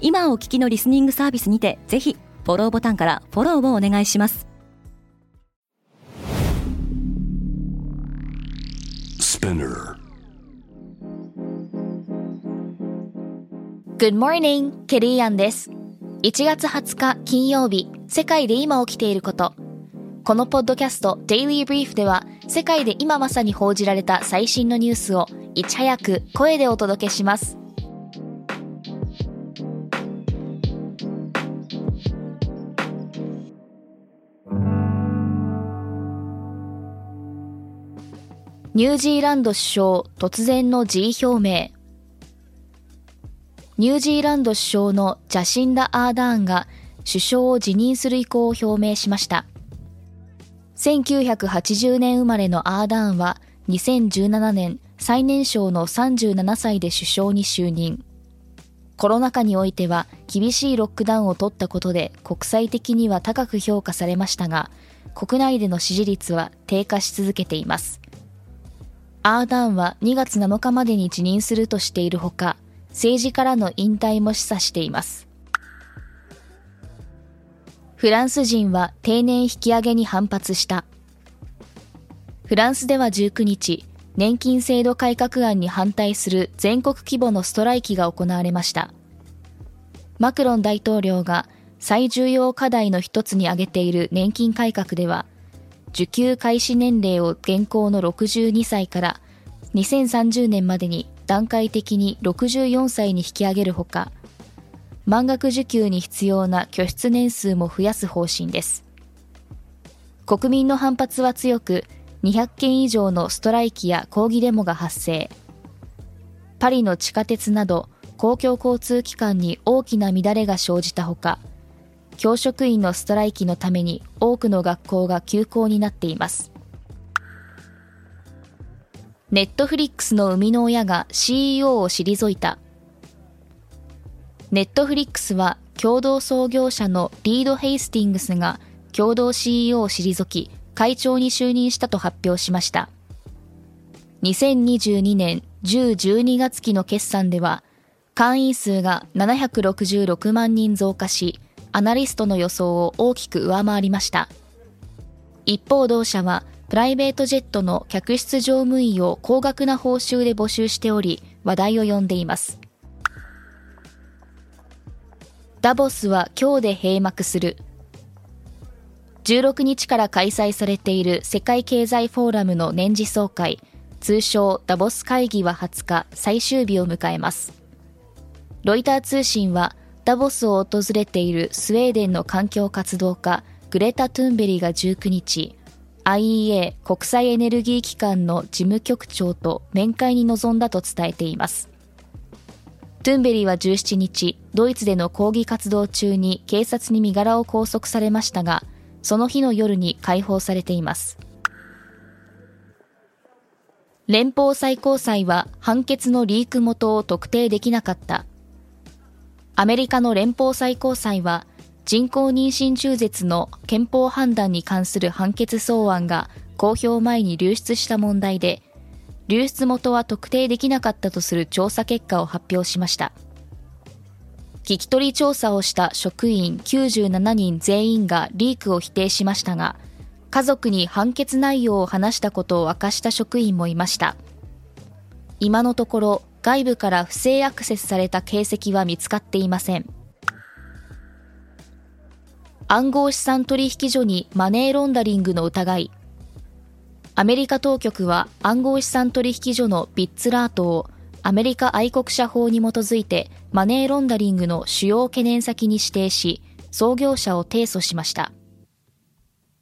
今お聞きのリスニングサービスにてぜひフォローボタンからフォローをお願いします Good morning, ケリーアンです。1月20日金曜日、世界で今起きていること。このポッドキャスト Daily Brief では、世界で今まさに報じられた最新のニュースをいち早く声でお届けします。ニュージーランド首相突然の辞意表明ニュージーランド首相のジャシンダ・アーダーンが首相を辞任する意向を表明しました。1980年生まれのアーダーンは2017年最年少の37歳で首相に就任。コロナ禍においては厳しいロックダウンを取ったことで国際的には高く評価されましたが、国内での支持率は低下し続けています。アーダーンは2月7日までに辞任するとしているほか、政治からの引退も示唆しています。フランス人は定年引き上げに反発した。フランスでは19日、年金制度改革案に反対する全国規模のストライキが行われました。マクロン大統領が最重要課題の一つに挙げている年金改革では、受給開始年齢を現行の62歳から2030年までに段階的に64歳に引き上げるほか、満額受給に必要な拠出年数も増やす方針です。国民の反発は強く、200件以上のストライキや抗議デモが発生。パリの地下鉄など公共交通機関に大きな乱れが生じたほか、教職員のストライキのために多くの学校が休校になっています。ネットフリックスの生みの親が CEO を退いた。ネットフリックスは共同創業者のリード・ヘイスティングスが共同 CEO を退き、会長に就任したと発表しました。2022年10、12月期の決算では、会員数が766万人増加し、アナリストの予想を大きく上回りました。一方同社はプライベートジェットの客室乗務員を高額な報酬で募集しており、話題を呼んでいます。ダボスは今日で閉幕する。16日から開催されている世界経済フォーラムの年次総会、通称ダボス会議は20日最終日を迎えます。ロイター通信はダボスを訪れているスウェーデンの環境活動家グレタ・トゥンベリが19日、IEA 国際エネルギー機関の事務局長と面会に臨んだと伝えています。トゥンベリは17日、ドイツでの抗議活動中に警察に身柄を拘束されましたが、その日の夜に解放されています。連邦最高裁は判決のリーク元を特定できなかった。アメリカの連邦最高裁は人工妊娠中絶の憲法判断に関する判決草案が公表前に流出した問題で、流出元は特定できなかったとする調査結果を発表しました。聞き取り調査をした職員97人全員がリークを否定しましたが、家族に判決内容を話したことを明かした職員もいました。今のところ外部から不正アクセスされた形跡は見つかっていません。暗号資産取引所にマネーロンダリングの疑い。アメリカ当局は暗号資産取引所のビッツラートをアメリカ愛国者法に基づいてマネーロンダリングの主要懸念先に指定し、創業者を提訴しました。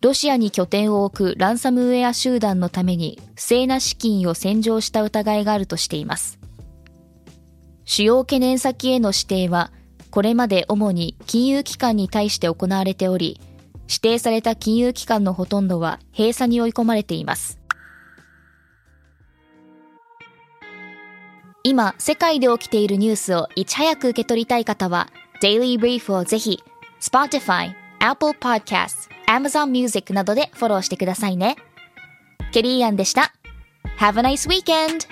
ロシアに拠点を置くランサムウェア集団のために不正な資金を洗浄した疑いがあるとしています。主要懸念先への指定はこれまで主に金融機関に対して行われており、指定された金融機関のほとんどは閉鎖に追い込まれています。今、世界で起きているニュースをいち早く受け取りたい方は、Daily Brief をぜひ、Spotify、Apple Podcasts、Amazon Music などでフォローしてくださいね。ケリーアンでした。Have a nice weekend!